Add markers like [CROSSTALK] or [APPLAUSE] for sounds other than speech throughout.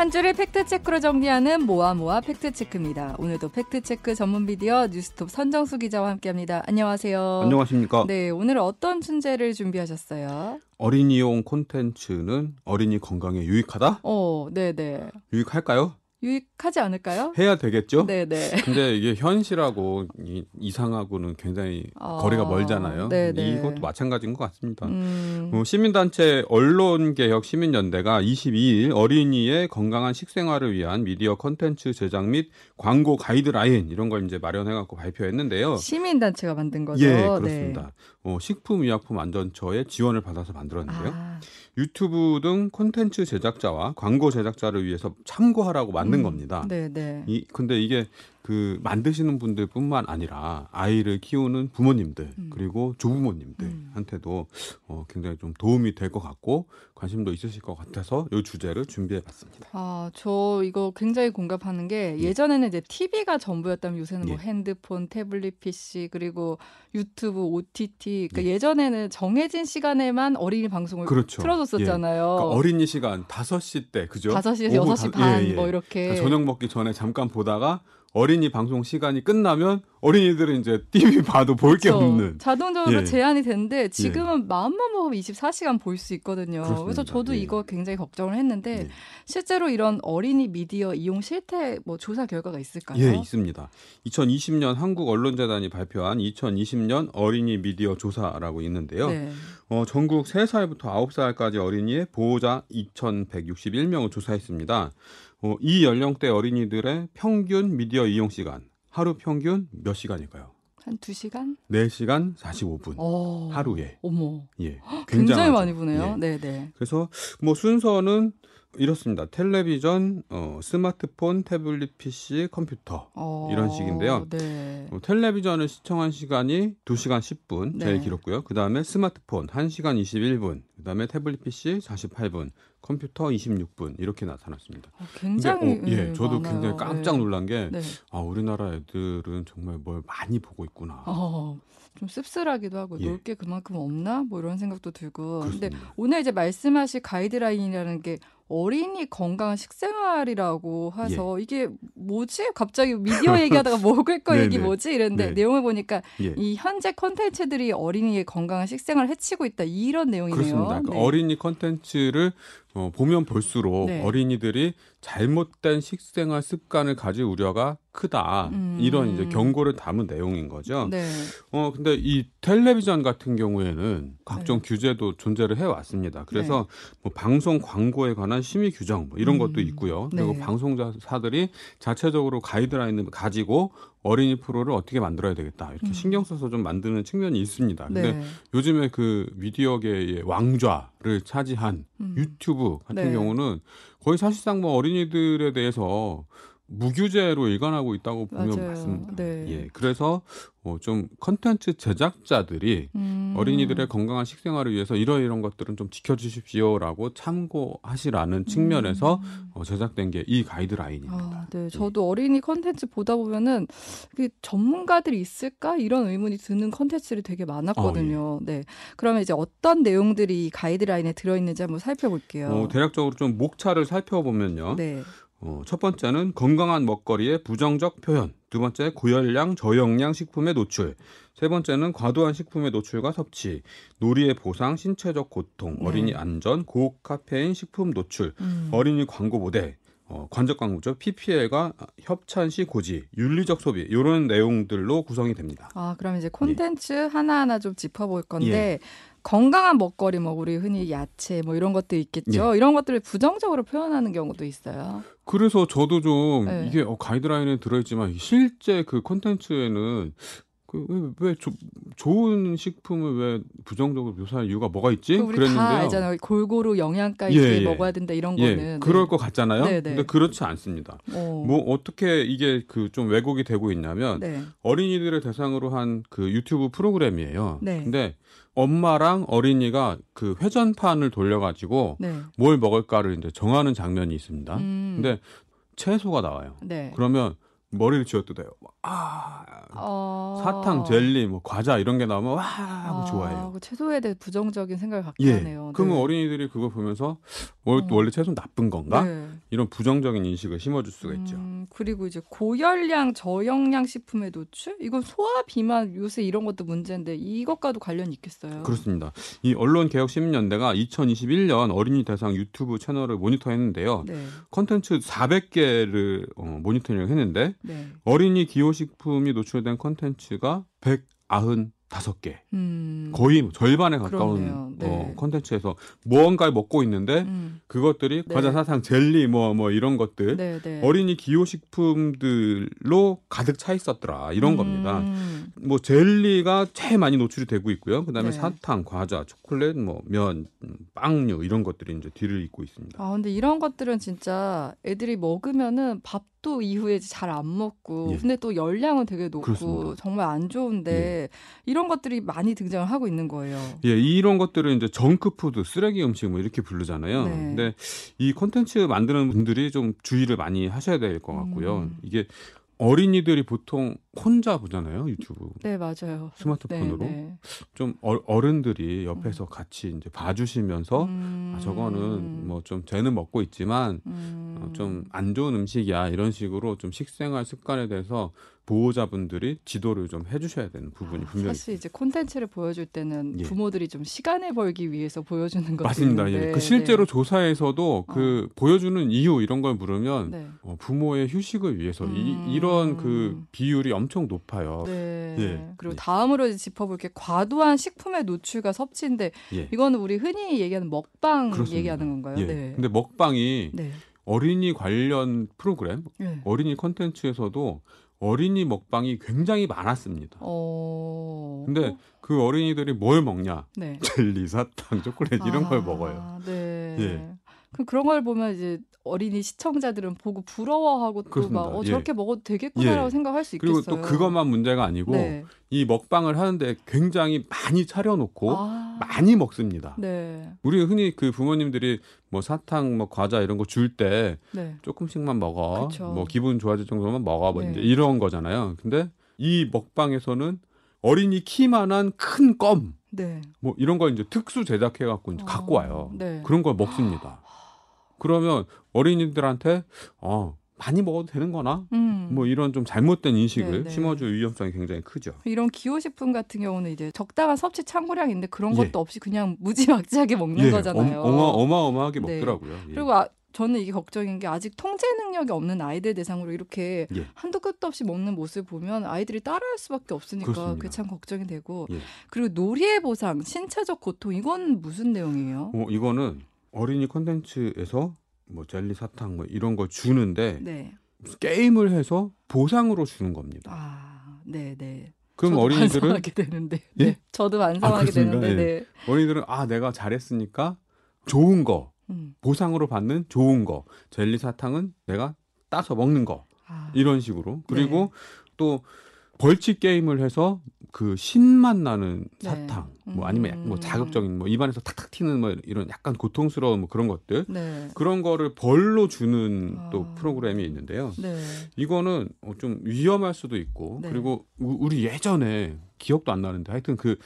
한 줄을 팩트체크로 정리하는 모아모아 팩트체크입니다. 오늘도 팩트체크 전문 비디오 뉴스톱 선정수 기자와 함께합니다. 안녕하세요. 안녕하십니까. 네, 오늘 어떤 문제를 준비하셨어요? 어린이용 콘텐츠는 어린이 건강에 유익하다? 어, 네네. 유익할까요? 유익하지 않을까요? 해야 되겠죠? 네네. 근데 이게 현실하고 이, 이상하고는 굉장히 어, 거리가 멀잖아요. 네네. 이것도 마찬가지인 것 같습니다. 음, 어, 시민단체 언론개혁 시민연대가 22일 어린이의 건강한 식생활을 위한 미디어 콘텐츠 제작 및 광고 가이드라인 이런 걸 이제 마련해갖고 발표했는데요. 시민단체가 만든 거죠. 예, 네. 그렇습니다. 어, 식품의약품안전처의 지원을 받아서 만들었는데요. 아, 유튜브 등 콘텐츠 제작자와 광고 제작자를 위해서 참고하라고 만든 음, 겁니다. 네 네. 이 근데 이게 그 만드시는 분들뿐만 아니라 아이를 키우는 부모님들 음. 그리고 조부모님들한테도 어, 굉장히 좀 도움이 될 것 같고 관심도 있으실 것 같아서 이 주제를 준비해봤습니다. 아, 저 이거 굉장히 공감하는 게 예. 예전에는 이제 TV가 전부였다면 요새는 뭐 예. 핸드폰, 태블릿 PC 그리고 유튜브, OTT. 그러니까 예. 전에는 정해진 시간에만 어린이 방송을 그렇죠. 틀어줬었잖아요. 그러니까 어린이 시간 5시 때 그죠? 5시에서 오후 6시 다- 반 예, 예. 뭐 이렇게. 그러니까 저녁 먹기 전에 잠깐 보다가 어린이 방송 시간이 끝나면 어린이들은 이제 TV 봐도 볼게 그렇죠. 없는 자동적으로 예. 제한이 되는데 지금은 마음만 먹으면 24시간 볼 수 있거든요. 그래서 그렇습니다. 저도 예. 이거 굉장히 걱정을 했는데 예. 실제로 이런 어린이 미디어 이용 실태 뭐 조사 결과가 있을까요? 예, 있습니다. 2020년 한국 언론재단이 발표한 2020년 어린이 미디어 조사라고 있는데요. 네. 어, 전국 3살부터 9살까지 어린이의 보호자 2,161명을 조사했습니다. 어, 이 연령대 어린이들의 평균 미디어 이용 시간 하루 평균 몇 시간일까요? 한 2시간? 4시간 45분 어. 하루에. 어머. 예. [GASPS] 굉장히. 많이 보네요. 예. 네, 네. 그래서 뭐 순서는 이렇습니다. 텔레비전, 어, 스마트폰, 태블릿 PC, 컴퓨터. 어, 이런 식인데요. 네. 어, 텔레비전을 시청한 시간이 2시간 10분 제일 네. 길었고요. 그 다음에 스마트폰 1시간 21분, 그 다음에 태블릿 PC 48분, 컴퓨터 26분 이렇게 나타났습니다. 어, 굉장히 근데, 어, 예, 예, 저도 많아요. 굉장히 깜짝 놀란 게 네. 네. 아, 우리나라 애들은 정말 뭘 많이 보고 있구나. 어, 좀 씁쓸하기도 하고 예. 놀게 그만큼 없나 뭐 이런 생각도 들고. 근데 그렇습니다. 오늘 이제 말씀하신 가이드라인이라는 게 어린이 건강한 식생활이라고 해서 이게 뭐지? 갑자기 미디어 얘기하다가 [LAUGHS] 먹을 거 얘기. 뭐지? 이랬는데 네. 내용을 보니까 예. 이 현재 컨텐츠들이 어린이의 건강한 식생활을 해치고 있다 이런 내용이네요. 그렇습니다. 그러니까 네. 어린이 컨텐츠를 어, 보면 볼수록 네. 어린이들이 잘못된 식생활 습관을 가질 우려가 크다. 음. 이런 이제 경고를 담은 내용인 거죠. 네. 어, 근데 이 텔레비전 같은 경우에는 각종 규제도 존재를 해 왔습니다. 그래서 뭐 방송 광고에 관한 심의 규정 뭐 이런 음. 것도 있고요. 그리고 네. 방송사들이 자체적으로 가이드라인을 가지고 어린이 프로를 어떻게 만들어야 되겠다. 이렇게 음. 신경 써서 좀 만드는 측면이 있습니다. 근데 네. 요즘에 그 미디어계의 왕좌를 차지한 음. 유튜브 같은 네. 경우는 거의 사실상 뭐 어린이들에 대해서 무규제로 일관하고 있다고 보면 맞아요. 맞습니다. 네. 예, 그래서 어, 좀 컨텐츠 제작자들이 음. 어린이들의 건강한 식생활을 위해서 이런 이런 것들은 좀 지켜주십시오라고 참고하시라는 측면에서 음. 어, 제작된 게 이 가이드라인입니다. 아, 네. 저도 어린이 컨텐츠 보다 보면은 그 전문가들이 있을까 이런 의문이 드는 컨텐츠들이 되게 많았거든요. 어, 네. 그러면 이제 어떤 내용들이 이 가이드라인에 들어 있는지 한번 살펴볼게요. 어, 대략적으로 좀 목차를 살펴보면요. 네. 어, 첫 번째는 건강한 먹거리의 부정적 표현. 두 번째, 고열량, 저영양 식품의 노출. 세 번째는 과도한 식품의 노출과 섭취. 놀이의 보상, 신체적 고통, 네. 어린이 안전, 고카페인 식품 노출, 음. 어린이 광고 모델, 어, 관적 광고죠. PPL과 협찬 시 고지, 윤리적 소비. 이런 내용들로 구성이 됩니다. 아, 그럼 예. 이제 콘텐츠 하나하나 좀 짚어볼 건데 건강한 먹거리 뭐 우리 흔히 야채 뭐 이런 것도 예. 있겠죠. 이런 것들을 부정적으로 표현하는 경우도 있어요. 그래서 저도 좀 네. 이게 어, 가이드라인에 들어있지만 실제 그 콘텐츠에는 그왜 좋은 식품을 왜 부정적으로 묘사할 이유가 뭐가 있지? 그 우리 그랬는데요. 다 알잖아요. 골고루 영양가 있게 예, 예. 먹어야 된다 이런 예, 거는. 그럴 네. 것 같잖아요. 네, 네. 근데 그렇지 않습니다. 어. 뭐 어떻게 이게 그 좀 왜곡이 되고 있냐면 네. 어린이들을 대상으로 한 그 유튜브 프로그램이에요. 네. 근데 엄마랑 어린이가 그 회전판을 돌려가지고 네. 뭘 먹을까를 이제 정하는 장면이 있습니다. 음. 근데 채소가 나와요. 네. 그러면 머리를 쥐어뜯어요. 아 어... 사탕, 젤리, 뭐 과자 이런 게 나오면 와 하고 아, 좋아해요. 그 채소에 대해 부정적인 생각을 갖게 예. 하네요. 그러면 네. 어린이들이 그걸 보면서 월- 어. 원래 채소 나쁜 건가? 네. 이런 부정적인 인식을 심어줄 수가 있죠. 음, 그리고 이제 고열량 저영양 식품의 노출? 이건 소아 비만 요새 이런 것도 문제인데 이것과도 관련이 있겠어요. 그렇습니다. 이 언론 개혁 시민연대가 2021년 어린이 대상 유튜브 채널을 모니터했는데요. 네. 컨텐츠 400개를 어, 모니터링 했는데 네. 어린이 기호식품이 노출된 컨텐츠가 195개. 음. 거의 절반에. 가까운 네. 어, 컨텐츠에서 무언가를 먹고 있는데 음. 그것들이 네. 과자 사탕 젤리 뭐뭐 이런 것들 네, 네. 어린이 기호식품들로 가득 차 있었더라 이런 겁니다. 음. 뭐 젤리가 제일 많이 노출이 되고 있고요. 그다음에 네. 사탕, 과자, 초콜릿, 뭐 면, 음, 빵류 이런 것들이 이제 뒤를 잇고 있습니다. 아, 근데 이런 것들은 진짜 애들이 먹으면은 밥도 이후에 잘 안 먹고 예. 근데 또 열량은 되게 높고 그렇습니다. 예. 정말 안 좋은데 이런 것들이 많이 등장을 하고 있는 거예요. 예, 이런 것들을 이제 정크푸드, 쓰레기 음식 뭐 이렇게 부르잖아요. 네. 근데 이 콘텐츠 만드는 분들이 좀 주의를 많이 하셔야 될 것 같고요. 음. 이게 어린이들이 보통 혼자 보잖아요, 유튜브. 네, 맞아요. 스마트폰으로 네, 네. 좀 어, 어른들이 옆에서 같이 이제 봐주시면서 음. 아, 저거는 뭐좀 쟤는 먹고 있지만 음. 어, 좀안 좋은 음식이야 이런 식으로 좀 식생활 습관에 대해서 보호자분들이 지도를 좀 해주셔야 되는 부분이 분명히 아, 사실 이제 콘텐츠를 보여줄 때는 예. 부모들이 좀 시간을 벌기 위해서 보여주는 것도 맞습니다. 예. 그 실제로 네. 조사에서도 그 보여주는 이유 이런 걸 물으면 네. 어, 부모의 휴식을 위해서 음. 이, 이런 그 비율이 엄청 높아요. 네. 예. 그리고 예. 다음으로 짚어볼 게 과도한 식품의 노출과 섭취인데 예. 이거는 우리 흔히 얘기하는 먹방 그렇습니다. 얘기하는 건가요? 예. 네. 근데 먹방이 네. 어린이 관련 프로그램, 네. 어린이 컨텐츠에서도 어린이 먹방이 굉장히 많았습니다. 어. 근데 그 어린이들이 뭘 먹냐? 네. [LAUGHS] 젤리, 사탕, 초콜릿 이런 걸 아, 먹어요. 네. 예. 그 그런 걸 보면 이제 어린이 시청자들은 보고 부러워하고 또. 막 어, 예. 저렇게 먹어도 되겠구나라고 예. 생각할 수 그리고 있겠어요. 또 그것만 문제가 아니고 네. 이 먹방을 하는데 굉장히 많이 차려놓고 아, 많이 먹습니다. 네. 우리 흔히 그 부모님들이 뭐 사탕, 뭐 과자 이런 거 줄때 네. 조금씩만 먹어, 그쵸. 뭐 기분 좋아질 정도만 먹어, 뭐 네. 이제 이런 거잖아요. 근데 이 먹방에서는 어린이 키만한 큰 껌, 네. 뭐 이런 걸 이제 특수 제작해 갖고 이제 어, 갖고 와요. 네. 그런 걸 먹습니다. 그러면 어린이들한테 어 많이 먹어도 되는 거나 음. 뭐 이런 좀 잘못된 인식을 네, 네. 심어줄 위험성이 굉장히 크죠. 이런 기호식품 같은 경우는 이제 적당한 섭취 있는데 그런 예. 것도 없이 그냥 무지막지하게 먹는 거잖아요. 어마, 어마어마하게 네. 먹더라고요. 예. 그리고 아, 저는 이게 걱정인 게 아직 통제 능력이 없는 아이들 대상으로 이렇게 예. 한도 끝도 없이 먹는 모습 보면 아이들이 따라할 수밖에 없으니까. 그게 참 걱정이 되고 예. 그리고 놀이의 보상, 신체적 고통 이건 무슨 내용이에요? 어, 이거는 어린이 콘텐츠에서 뭐 젤리 사탕 뭐 이런 걸 주는데 네. 게임을 해서 보상으로 주는 겁니다. 아, 네, 네. 그럼 어린이들은 반성하게 되는데. 예? 네. 저도 반성하게 그렇습니까? 되는데. 예. 네. 어린이들은 아 내가 잘했으니까 좋은 거 음. 보상으로 받는 좋은 거 젤리 사탕은 내가 따서 먹는 거 아, 이런 식으로 그리고 네. 또 벌칙 게임을 해서 그 신맛 나는 네. 사탕 뭐 음. 아니면 뭐 자극적인 뭐 입안에서 탁탁 튀는 뭐 이런 약간 고통스러운 뭐 그런 것들 네. 그런 거를 벌로 주는 또 아. 프로그램이 있는데요. 네. 이거는 어, 좀 위험할 수도 있고 네. 그리고 우- 우리 예전에 기억도 안 나는데 하여튼 그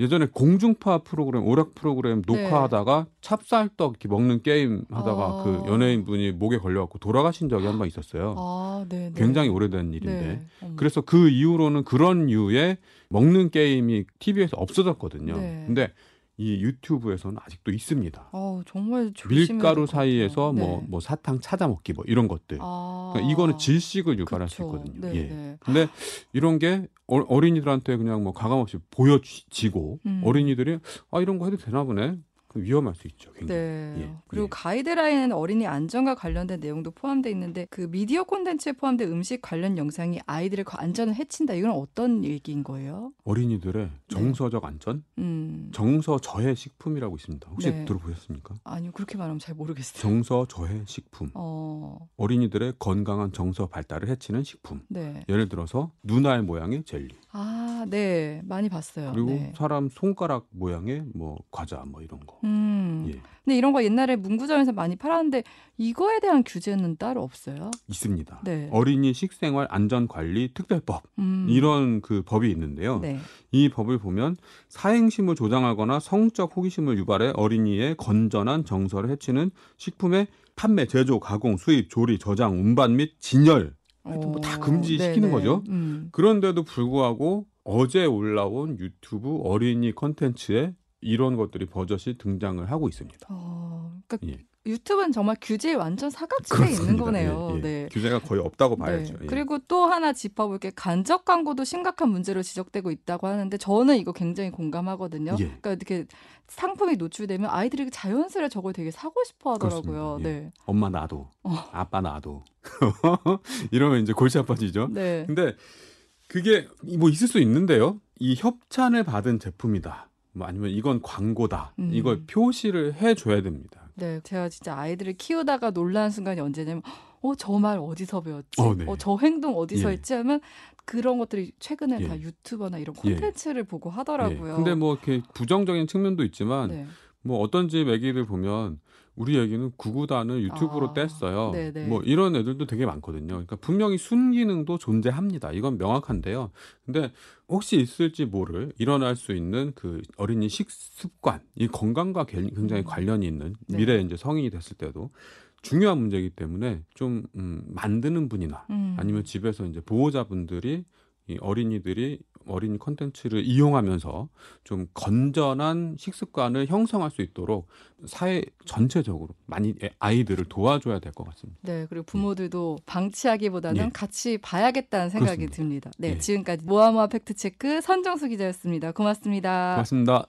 예전에 공중파 프로그램 오락 프로그램 네. 녹화하다가 찹쌀떡 이렇게 먹는 게임 하다가 아. 그 연예인 분이 목에 걸려갖고 돌아가신 적이 한 번 있었어요. 아, 네. 네. 굉장히 오래된 일인데. 그래서 그 이후로는 그런 류의 먹는 게임이 TV에서 없어졌거든요. 네. 근데 이 유튜브에서는 아직도 있습니다. 어, 정말 밀가루 사이에서 같아요. 뭐, 네. 뭐 사탕 찾아 먹기 뭐 이런 것들. 아. 그러니까 이거는 질식을 유발할 수 그쵸. 있거든요. 네, 예. 네. 근데 이런 게 어, 어린이들한테 그냥 뭐 가감 없이 보여지고 음. 어린이들이 아 이런 거 해도 되나 보네. 그 위험할 수 있죠. 굉장히. 네. 예, 그리고 예. 가이드라인에는 어린이 안전과 관련된 내용도 포함되어 있는데 그 미디어 콘텐츠에 포함된 음식 관련 영상이 아이들의 그 안전을 해친다. 이건 어떤 얘기인 거예요? 어린이들의 정서적 안전, 음. 정서 저해 식품이라고 있습니다. 혹시 네. 들어보셨습니까? 아니요. 그렇게 말하면 잘 모르겠어요. 정서 저해 식품. 어. 어린이들의 건강한 정서 발달을 해치는 식품. 네. 예를 들어서 눈알 모양의 젤리. 아, 아, 네. 많이 봤어요. 그리고 네. 사람 손가락 모양의 뭐 과자 뭐 이런 거. 음. 예. 근데 이런 거 옛날에 문구점에서 많이 팔았는데 이거에 대한 규제는 따로 없어요. 있습니다. 네. 어린이 식생활 안전관리 특별법 음. 이런 그 법이 있는데요. 네. 이 법을 보면 사행심을 조장하거나 성적 호기심을 유발해 어린이의 건전한 정서를 해치는 식품의 판매, 제조, 가공, 수입, 조리, 저장, 운반 및 진열 하여튼 뭐다 어, 금지시키는 네네. 거죠. 음. 그런데도 불구하고 어제 올라온 유튜브 어린이 컨텐츠에 이런 것들이 버젓이 등장을 하고 있습니다. 어, 그러니까 예. 유튜브는 정말 규제에 완전 사각지대에. 있는 거네요. 예, 예. 네. 규제가 거의 없다고 봐야죠. 네. 예. 그리고 또 하나 짚어볼 게 간접 광고도 심각한 문제로 지적되고 있다고 하는데 저는 이거 굉장히 공감하거든요. 예. 그러니까 이렇게 상품이 노출되면 아이들이 자연스레 저걸 되게 사고 싶어 하더라고요. 예. 네. 엄마 나도, 어. 아빠 나도 [LAUGHS] 이러면 이제 골치 아파지죠. 네. 근데 그게 뭐 있을 수 있는데요. 이 협찬을 받은 제품이다. 뭐 아니면 이건 광고다. 음. 이걸 표시를 해줘야 됩니다. 네, 제가 진짜 아이들을 키우다가 놀란 순간이 언제냐면, 어, 저 말 어디서 배웠지? 어, 네. 저 행동 어디서 예. 했지? 하면 그런 것들이 최근에 예. 다 유튜버나 이런 예. 콘텐츠를 보고 하더라고요. 예. 근데 뭐 이렇게 부정적인 측면도 있지만 네. 뭐 어떤 집 애기를 보면 우리 애기는 구구단을 유튜브로 아, 뗐어요. 네네. 뭐 이런 애들도 되게 많거든요. 그러니까 분명히 순기능도 존재합니다. 이건 명확한데요. 근데 혹시 있을지 모를 일어날 수 있는 그 어린이 식습관, 이 건강과 개- 굉장히 음. 관련이 있는 네. 미래 에 이제 성인이 됐을 때도 중요한 문제이기 때문에 좀 음, 만드는 분이나 음. 아니면 집에서 이제 보호자분들이 이 어린이들이 어린이 컨텐츠를 이용하면서 좀 건전한 식습관을 형성할 수 있도록 사회 전체적으로 많이 애- 아이들을 도와줘야 될 것 같습니다. 네, 그리고 부모들도 방치하기보다는 예. 같이 봐야겠다는 생각이 그렇습니다. 듭니다. 네, 예. 지금까지 모아모아 팩트체크 선정수 기자였습니다. 고맙습니다. 고맙습니다.